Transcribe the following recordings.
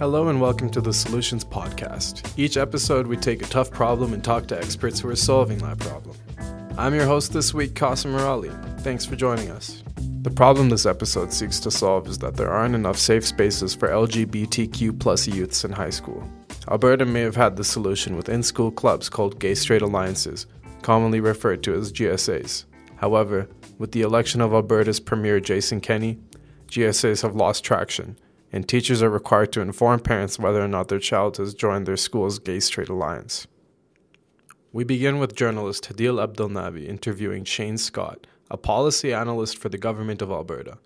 Hello and welcome to the Solutions Podcast. Each episode, we take a tough problem and talk to experts who are solving that problem. I'm your host this week, Qasim Murali. Thanks for joining us. The problem this episode seeks to solve is that there aren't enough safe spaces for LGBTQ plus youths in high school. Alberta may have had the solution with in school clubs called Gay Straight Alliances, commonly referred to as GSAs. However, with the election of Alberta's Premier Jason Kenney, GSAs have lost traction, and teachers are required to inform parents whether or not their child has joined their school's Gay Straight Alliance. We begin with journalist Hadil Abdelnabi interviewing Shane Scott, a policy analyst for the Government of Alberta.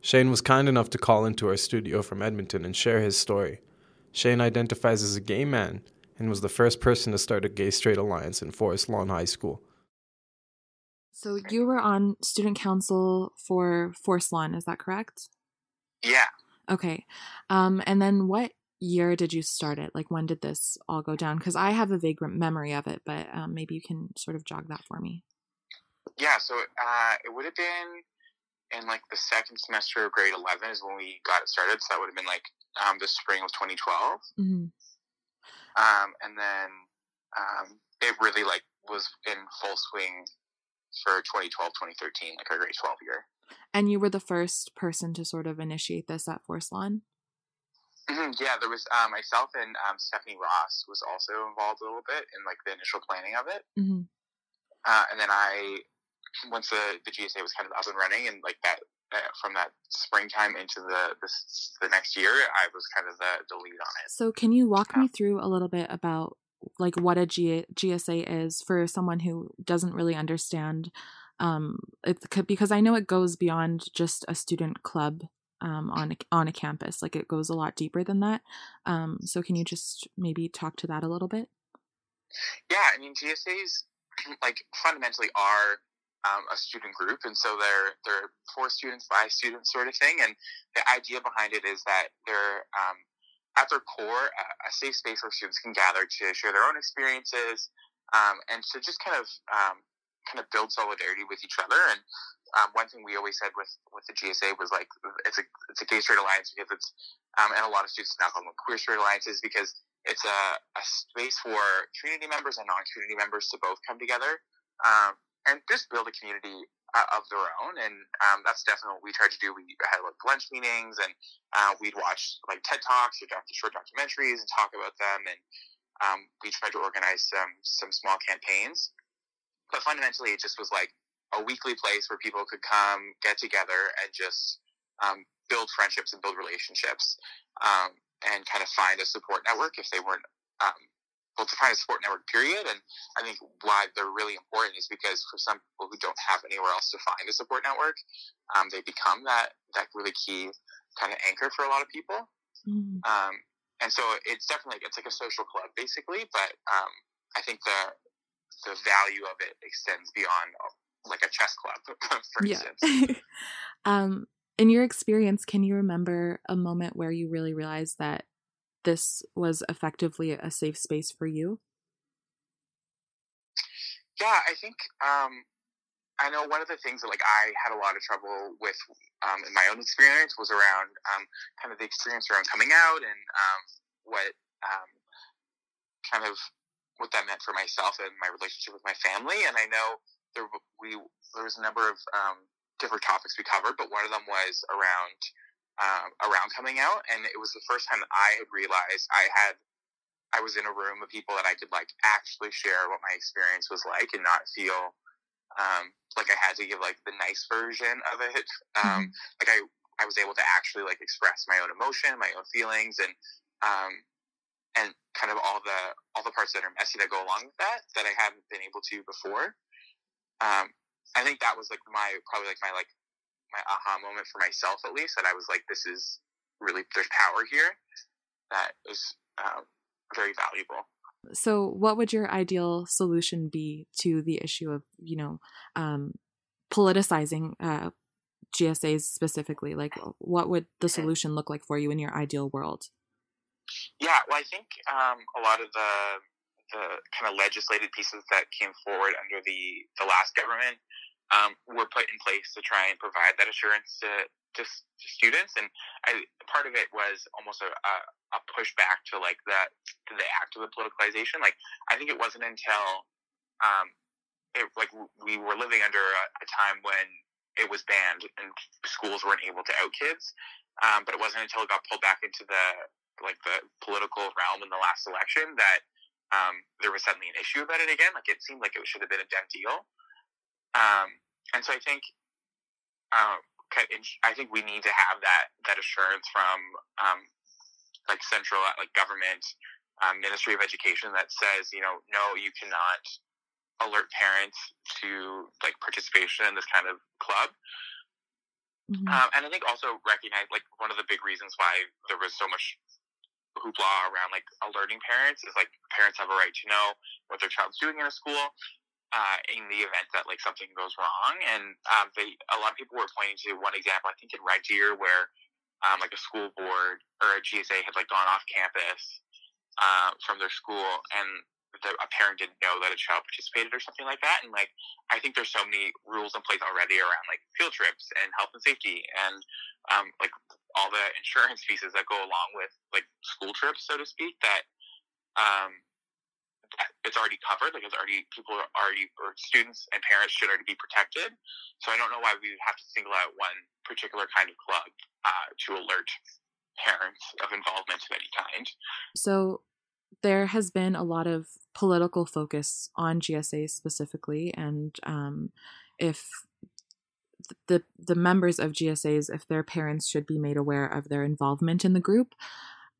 Shane was kind enough to call into our studio from Edmonton and share his story. Shane identifies as a gay man and was the first person to start a gay straight alliance in Forest Lawn High School. So you were on student council for Forest Lawn, is that correct? Yeah. Okay. Um, and then what year did you start it? Like when did this all go down? Because I have a vague memory of it, but um, maybe you can sort of jog that for me. Yeah. So uh, it would have been in like the second semester of grade 11 is when we got it started. So that would have been like um, the spring of 2012. Mm-hmm. Um, and then um, it really like was in full swing for 2012, 2013, like our grade 12 year. And you were the first person to sort of initiate this at Forest Lawn? Mm-hmm, yeah, there was um, myself and um, Stephanie Ross was also involved a little bit in like the initial planning of it. Mm-hmm. Uh, and then I, once the, the GSA was kind of up and running and like that, uh, from that springtime into the, the, the next year, I was kind of the, the lead on it. So can you walk me through a little bit about like what a G- GSA is for someone who doesn't really understand um it because I know it goes beyond just a student club um on a, on a campus like it goes a lot deeper than that um so can you just maybe talk to that a little bit yeah I mean GSAs like fundamentally are um, a student group, and so they're they're for students by students sort of thing. And the idea behind it is that they're um, at their core, a, a, safe space where students can gather to share their own experiences um, and to just kind of um, kind of build solidarity with each other. And um, one thing we always said with, with the GSA was like it's a it's a gay straight alliance because it's um, and a lot of students now call them queer straight alliances because it's a, a space for community members and non-community members to both come together um, and just build a community uh, of their own. And um, that's definitely what we tried to do. We had like lunch meetings, and uh, we'd watch like TED talks or short documentaries and talk about them. And um, we tried to organize some some small campaigns. But fundamentally, it just was like a weekly place where people could come, get together, and just um, build friendships and build relationships, um, and kind of find a support network if they weren't um, well, to find a support network, period. And I think why they're really important is because for some people who don't have anywhere else to find a support network, um, they become that that really key kind of anchor for a lot of people. Mm. Um, and so it's definitely it's like a social club basically, but um, I think the the value of it extends beyond like a chess club, for instance. um, in your experience, can you remember a moment where you really realized that this was effectively a safe space for you? Yeah, I think um, I know one of the things that like I had a lot of trouble with um, in my own experience was around um, kind of the experience around coming out and um, what um, kind of what that meant for myself and my relationship with my family. And I know there we there was a number of um, different topics we covered, but one of them was around um, around coming out, and it was the first time that I had realized I had I was in a room of people that I could like actually share what my experience was like and not feel um, like I had to give like the nice version of it. Um, mm-hmm. Like I I was able to actually like express my own emotion, my own feelings, and um, and kind of all the all the parts that are messy that go along with that that I haven't been able to before. Um, I think that was like my probably like my like my aha moment for myself at least that I was like, this is really there's power here that is um, very valuable. So, what would your ideal solution be to the issue of you know um, politicizing uh, GSAs specifically? Like, what would the mm-hmm. solution look like for you in your ideal world? Yeah, well, I think um, a lot of the the kind of legislated pieces that came forward under the the last government um, were put in place to try and provide that assurance to, to, to students. And I, part of it was almost a, a, a pushback to like that to the act of the politicalization. Like I think it wasn't until um, it, like we were living under a, a time when it was banned and schools weren't able to out kids. Um, but it wasn't until it got pulled back into the like the political realm in the last election that um, there was suddenly an issue about it again. Like it seemed like it should have been a done deal. Um, and so I think, um, I think we need to have that that assurance from um, like central like government um, Ministry of Education that says you know no you cannot alert parents to like participation in this kind of club. Mm-hmm. Um, and I think also recognize like one of the big reasons why there was so much hoopla around like alerting parents is like parents have a right to know what their child's doing in a school uh, in the event that like something goes wrong. And um, they a lot of people were pointing to one example I think in Red Deer where um, like a school board or a GSA had like gone off campus uh, from their school and the, a parent didn't know that a child participated or something like that. And like, I think there's so many rules in place already around like field trips and health and safety and um, like all the insurance pieces that go along with like school trips, so to speak, that um, it's already covered. Like it's already people are already or students and parents should already be protected. So I don't know why we would have to single out one particular kind of club uh, to alert parents of involvement of any kind. So there has been a lot of political focus on GSA specifically, and um, if the the members of GSAs, if their parents should be made aware of their involvement in the group,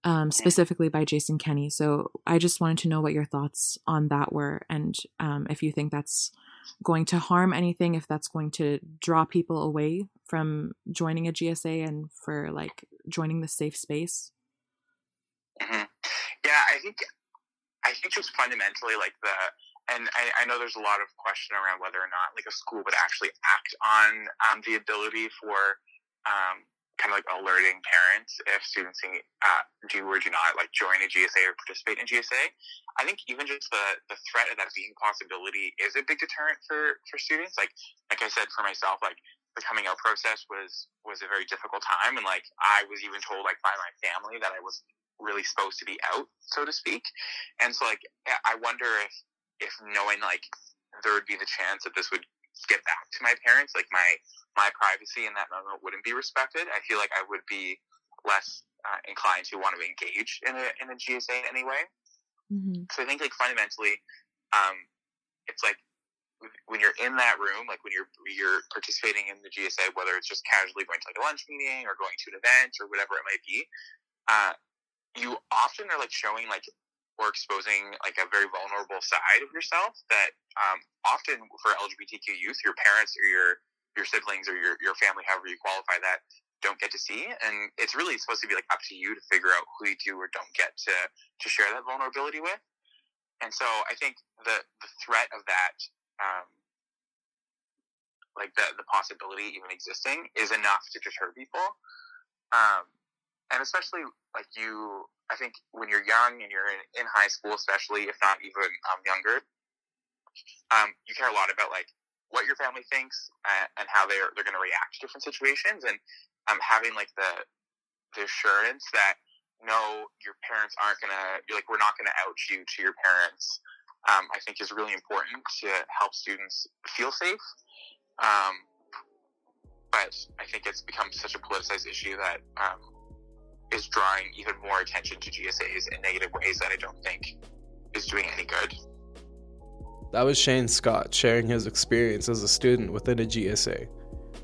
um, specifically by Jason Kenney. So I just wanted to know what your thoughts on that were, and um, if you think that's going to harm anything, if that's going to draw people away from joining a GSA and for like joining the safe space. Mm-hmm. Yeah, I think I think just fundamentally like the and I, I, know there's a lot of question around whether or not like a school would actually act on um, the ability for um, kind of like alerting parents if students uh, do or do not like join a GSA or participate in GSA. I think even just the, the threat of that being possibility is a big deterrent for, for students. Like like I said for myself, like the coming out process was was a very difficult time, and like I was even told like by my family that I was really supposed to be out, so to speak. And so, like, I wonder if if knowing like there would be the chance that this would get back to my parents, like my my privacy in that moment wouldn't be respected. I feel like I would be less uh, inclined to want to engage in a in a GSA in any way. Mm-hmm. So I think like fundamentally, um, it's like when you're in that room, like when you're you're participating in the GSA, whether it's just casually going to like a lunch meeting or going to an event or whatever it might be, uh, you often are like showing like or exposing like a very vulnerable side of yourself that um, often for LGBTQ youth, your parents or your your siblings or your, your family, however you qualify that, don't get to see. And it's really supposed to be like up to you to figure out who you do or don't get to to share that vulnerability with. And so I think the the threat of that, um, like the the possibility even existing, is enough to deter people. Um, and especially like you, I think when you're young and you're in, in high school, especially if not even um, younger, um, you care a lot about like what your family thinks uh, and how they're they're going to react to different situations, and um, having like the the assurance that no, your parents aren't going to like we're not going to out you to your parents. Um, I think is really important to help students feel safe. Um, but I think it's become such a politicized issue that um, is drawing even more attention to GSAs in negative ways that I don't think is doing any good. That was Shane Scott sharing his experience as a student within a GSA.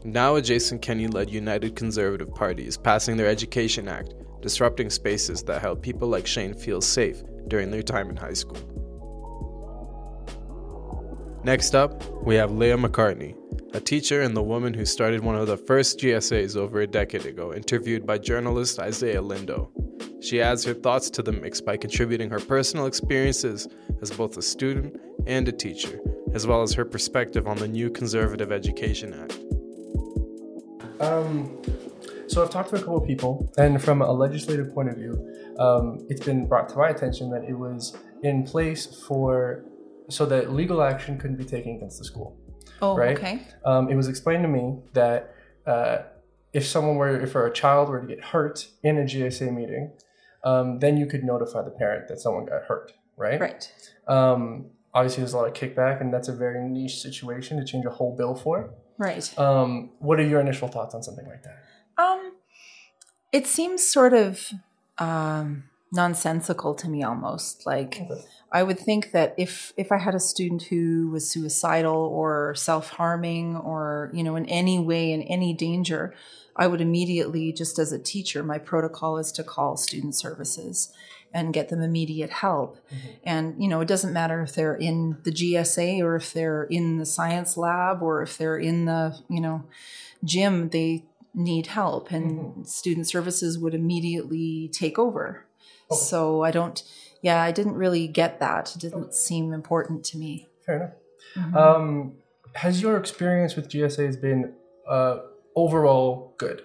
Now, a Jason Kenney led United Conservative parties passing their Education Act, disrupting spaces that help people like Shane feel safe during their time in high school. Next up, we have Leah McCartney, a teacher and the woman who started one of the first GSAs over a decade ago, interviewed by journalist Isaiah Lindo. She adds her thoughts to the mix by contributing her personal experiences as both a student and a teacher, as well as her perspective on the new Conservative Education Act. Um, so I've talked to a couple of people, and from a legislative point of view, um, it's been brought to my attention that it was in place for so that legal action couldn't be taken against the school. Oh, right? okay. Um, it was explained to me that uh, if someone were, if a child were to get hurt in a GSA meeting, um, then you could notify the parent that someone got hurt, right? Right. Um, obviously, there's a lot of kickback, and that's a very niche situation to change a whole bill for. Right. Um, what are your initial thoughts on something like that? Um, it seems sort of um, nonsensical to me almost. Like Okay. I would think that if if I had a student who was suicidal or self harming or you know in any way in any danger, I would immediately, just as a teacher, my protocol is to call student services and get them immediate help. Mm-hmm. And you know, it doesn't matter if they're in the GSA or if they're in the science lab or if they're in the you know gym. They need help, and mm-hmm. student services would immediately take over. Okay. So I don't. Yeah, I didn't really get that. It didn't seem important to me. Fair enough. Mhm. Um, has your experience with GSAs been uh, overall good?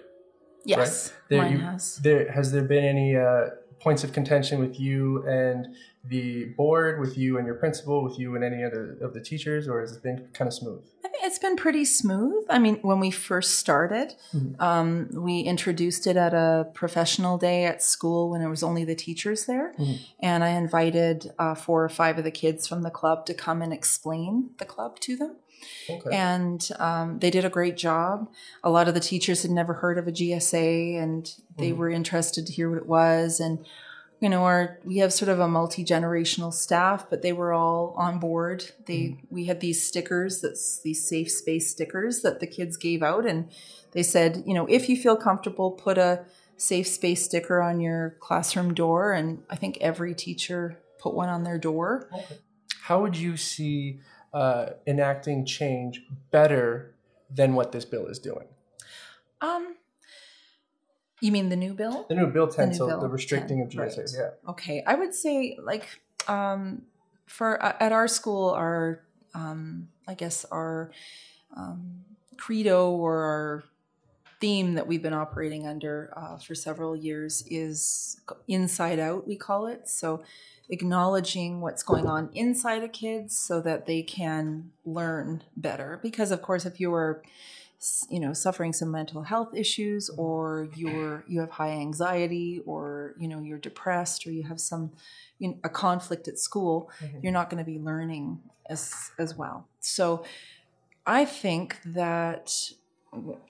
yes, There, mine you- has. There has there been any uh, points of contention with you and the board, with you and your principal, with you and any other of the teachers, or has it been kind of smooth? It's been pretty smooth. I mean, when we first started, Mhm. um, we introduced it at a professional day at school when there was only the teachers there. Mhm. And I invited uh, four or five of the kids from the club to come and explain the club to them. Okay. And um, they did a great job. A lot of the teachers had never heard of a GSA and they Mhm. were interested to hear what it was. And you know, our we have sort of a multi generational staff, but they were all on board. They we had these stickers that's these safe space stickers that the kids gave out, and they said, you know, if you feel comfortable, put a safe space sticker on your classroom door. And I think every teacher put one on their door. How would you see uh, enacting change better than what this bill is doing? Um, you mean the new bill? The new bill ten, new so bill the restricting 10, of GSAs, right. yeah. Okay, I would say like um, for uh, at our school, our um, I guess our um, credo or our theme that we've been operating under uh, for several years is inside out. We call it so acknowledging what's going on inside of kids so that they can learn better. Because of course, if you are you know suffering some mental health issues or you're you have high anxiety or you know you're depressed or you have some you know, a conflict at school Mhm. you're not going to be learning as as well. So i think that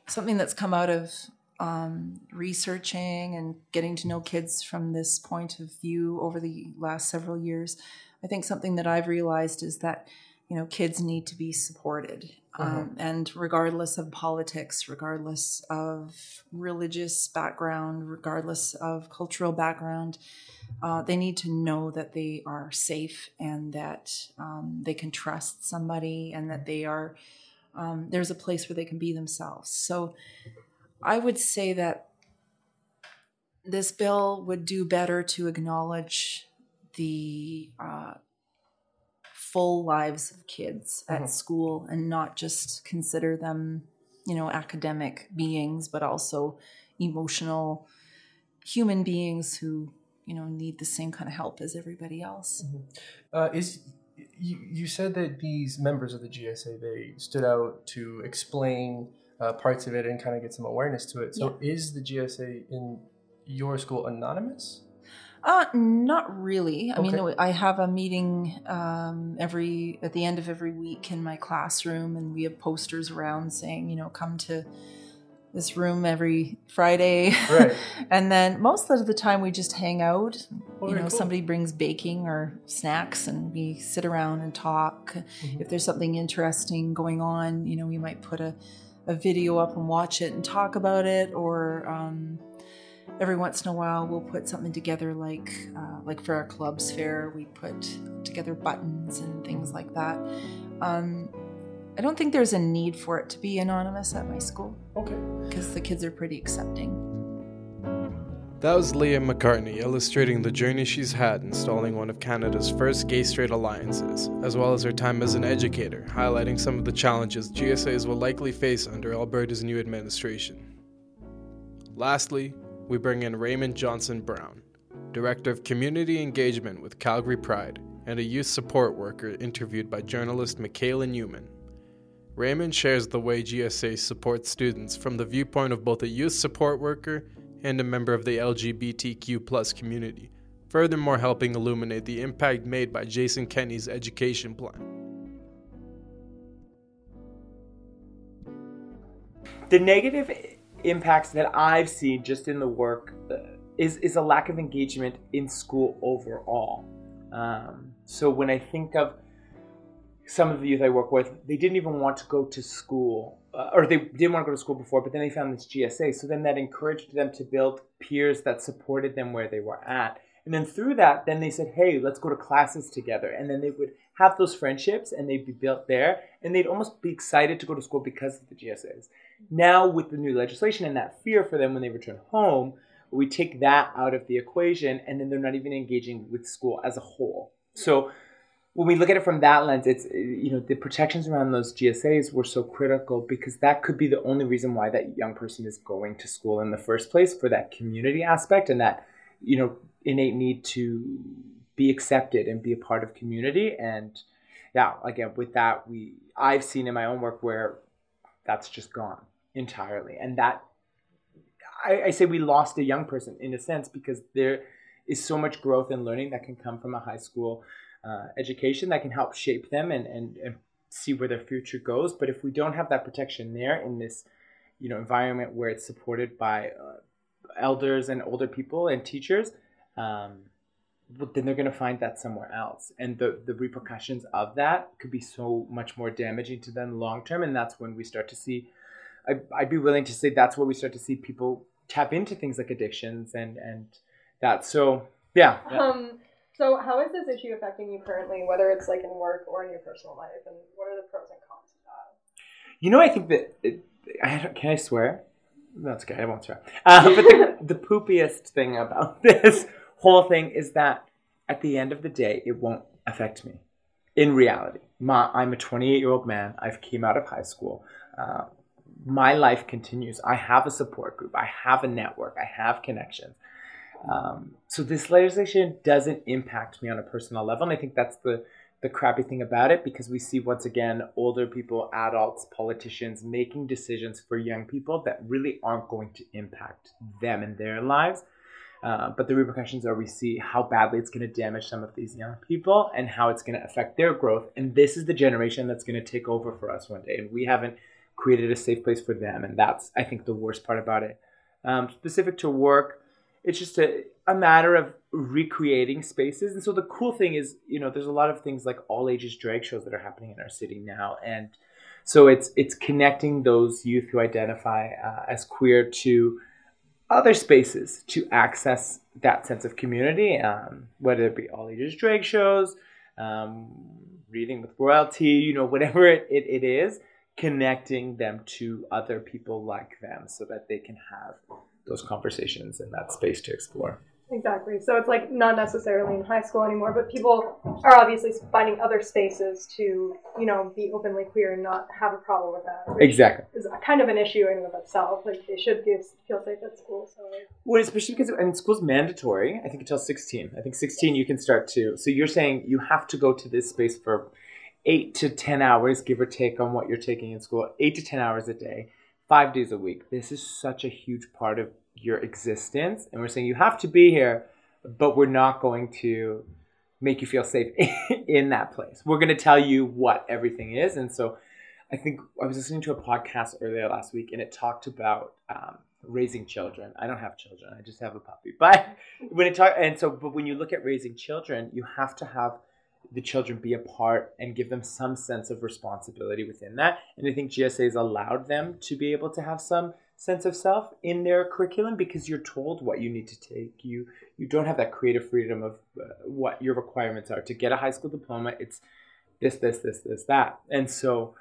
something that's come out of um, researching and getting to know kids from this point of view over the last several years i think something that i've realized is that you know kids need to be supported um, and regardless of politics regardless of religious background regardless of cultural background uh, they need to know that they are safe and that um, they can trust somebody and that they are um, there's a place where they can be themselves. So i would say that this bill would do better to acknowledge the uh, full lives of kids at Mhm. school and not just consider them, you know, academic beings, but also emotional human beings who, you know, need the same kind of help as everybody else. Uh, is you, you said that these members of the GSA they stood out to explain uh, parts of it and kind of get some awareness to it. So is the GSA in your school anonymous? Uh, not really. I mean, I have a meeting um, every at the end of every week in my classroom, and we have posters around saying, you know, come to this room every Friday. Right. and then most of the time we just hang out. Oh, you know, cool. somebody brings baking or snacks, and we sit around and talk. Mhm. If there's something interesting going on, you know, we might put a, a video up and watch it and talk about it, or um, every once in a while we'll put something together like uh, like for our clubs fair we put together buttons and things like that um, i don't think there's a need for it to be anonymous at my school Okay. because the kids are pretty accepting That was Leah McCartney illustrating the journey she's had installing one of Canada's first gay straight alliances, as well as her time as an educator, highlighting some of the challenges GSAs will likely face under Alberta's new administration. Lastly, we bring in Raymond Johnson Brown, Director of Community Engagement with Calgary Pride and a youth support worker interviewed by journalist Michaela Newman. Raymond shares the way GSA supports students from the viewpoint of both a youth support worker and a member of the LGBTQ community, furthermore helping illuminate the impact made by Jason Kenney's education plan. The negative impacts that I've seen just in the work uh, is, is a lack of engagement in school overall. Um, so when I think of some of the youth I work with, they didn't even want to go to school, uh, or they didn't want to go to school before, but then they found this GSA. So then that encouraged them to build peers that supported them where they were at. And then through that, then they said, hey, let's go to classes together. And then they would have those friendships and they'd be built there. And they'd almost be excited to go to school because of the GSAs. Now, with the new legislation and that fear for them when they return home, we take that out of the equation and then they're not even engaging with school as a whole. So when we look at it from that lens, it's you know the protections around those GSAs were so critical because that could be the only reason why that young person is going to school in the first place for that community aspect and that you know innate need to be accepted and be a part of community and yeah again with that we I've seen in my own work where that's just gone entirely and that I, I say we lost a young person in a sense because there is so much growth and learning that can come from a high school uh, education that can help shape them and, and, and see where their future goes. But if we don't have that protection there in this, you know, environment where it's supported by uh, elders and older people and teachers, um, then they're going to find that somewhere else. And the, the repercussions of that could be so much more damaging to them long term. And that's when we start to see, I, I'd be willing to say that's where we start to see people tap into things like addictions and, and that. So, yeah. Um, so, how is this issue affecting you currently, whether it's like in work or in your personal life, and what are the pros and cons of that? You know, I think that it, I can I swear? That's okay. I won't swear. Uh, but the, the poopiest thing about this whole thing is that at the end of the day, it won't affect me. In reality, my, I'm a 28 year old man. I've came out of high school. Uh, my life continues. I have a support group. I have a network. I have connections. Um, so this legislation doesn't impact me on a personal level, and I think that's the the crappy thing about it because we see once again older people, adults, politicians making decisions for young people that really aren't going to impact them and their lives. Uh, but the repercussions are we see how badly it's going to damage some of these young people and how it's going to affect their growth. And this is the generation that's going to take over for us one day. And we haven't created a safe place for them. And that's, I think, the worst part about it. Um, specific to work, it's just a, a matter of recreating spaces. And so the cool thing is, you know, there's a lot of things like all ages drag shows that are happening in our city now. And so it's it's connecting those youth who identify uh, as queer to other spaces to access that sense of community, um, whether it be all ages drag shows, um, reading with royalty, you know, whatever it, it, it is, connecting them to other people like them so that they can have those conversations in that space to explore. Exactly. So it's like not necessarily in high school anymore, but people are obviously finding other spaces to, you know, be openly queer and not have a problem with that. Exactly. Is kind of an issue in and of itself. Like they should feel, feel safe at school. So. Well, especially because I mean, school's mandatory. I think until sixteen. I think sixteen you can start to. So you're saying you have to go to this space for eight to ten hours, give or take, on what you're taking in school. Eight to ten hours a day five days a week. This is such a huge part of your existence. And we're saying you have to be here, but we're not going to make you feel safe in that place. We're going to tell you what everything is. And so I think I was listening to a podcast earlier last week and it talked about um, raising children. I don't have children, I just have a puppy. But when it talk and so but when you look at raising children, you have to have the children be a part and give them some sense of responsibility within that. And I think GSA has allowed them to be able to have some sense of self in their curriculum because you're told what you need to take. You you don't have that creative freedom of uh, what your requirements are to get a high school diploma. It's this, this, this, this, that, and so.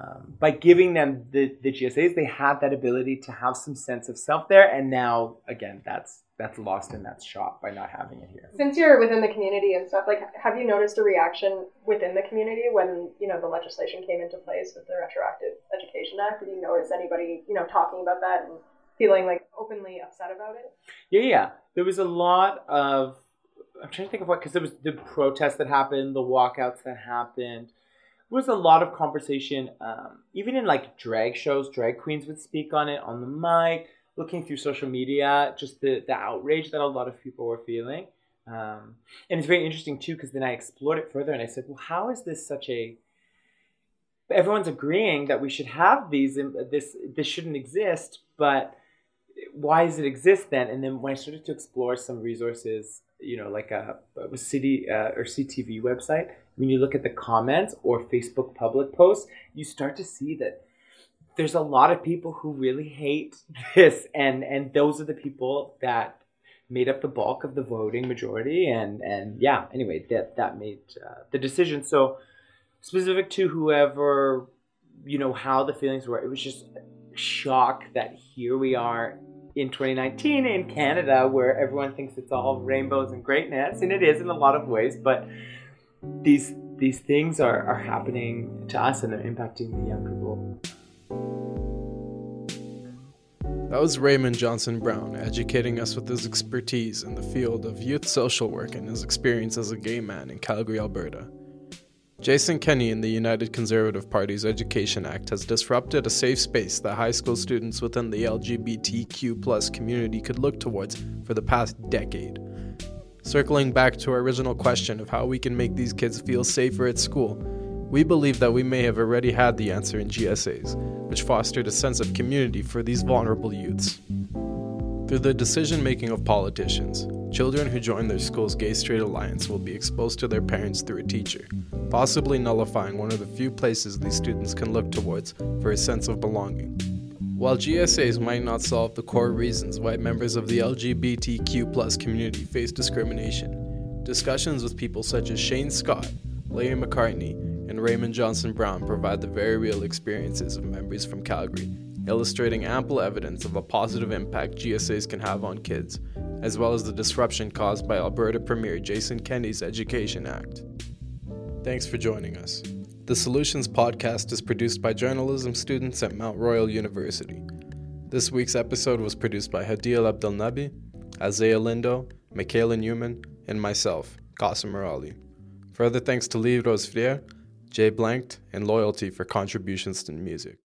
Um, by giving them the, the GSAs, they have that ability to have some sense of self there, and now again, that's that's lost in that shop by not having it here. Since you're within the community and stuff, like, have you noticed a reaction within the community when you know the legislation came into place with the Retroactive Education Act? Did you notice anybody you know talking about that and feeling like openly upset about it? Yeah, yeah. There was a lot of. I'm trying to think of what because there was the protests that happened, the walkouts that happened. was a lot of conversation, um, even in like drag shows. Drag queens would speak on it on the mic, looking through social media, just the the outrage that a lot of people were feeling. Um, and it's very interesting too because then I explored it further and I said, well, how is this such a everyone's agreeing that we should have these this this shouldn't exist but why does it exist then? And then when i started to explore some resources you know like a, a city uh, or ctv website when you look at the comments or facebook public posts you start to see that there's a lot of people who really hate this and and those are the people that made up the bulk of the voting majority and and yeah anyway that that made uh, the decision. So specific to whoever you know how the feelings were it was just shock that here we are in 2019 in Canada where everyone thinks it's all rainbows and greatness and it is in a lot of ways but these these things are, are happening to us and they're impacting the young people that was Raymond Johnson Brown educating us with his expertise in the field of youth social work and his experience as a gay man in Calgary, Alberta. Jason Kenney and the United Conservative Party's Education Act has disrupted a safe space that high school students within the LGBTQ community could look towards for the past decade. Circling back to our original question of how we can make these kids feel safer at school, we believe that we may have already had the answer in GSAs, which fostered a sense of community for these vulnerable youths. Through the decision making of politicians, children who join their school's gay straight alliance will be exposed to their parents through a teacher, possibly nullifying one of the few places these students can look towards for a sense of belonging. While GSAs might not solve the core reasons why members of the LGBTQ community face discrimination, discussions with people such as Shane Scott, Larry McCartney, and Raymond Johnson Brown provide the very real experiences of members from Calgary, illustrating ample evidence of a positive impact GSAs can have on kids, as well as the disruption caused by Alberta Premier Jason Kenney's Education Act. Thanks for joining us. The Solutions podcast is produced by journalism students at Mount Royal University. This week's episode was produced by Hadil Abdelnabi, Isaiah Lindo, Michaela Newman, and myself, Qasim Ali. Further thanks to Lee Rosefrier, Jay Blanked, and Loyalty for contributions to music.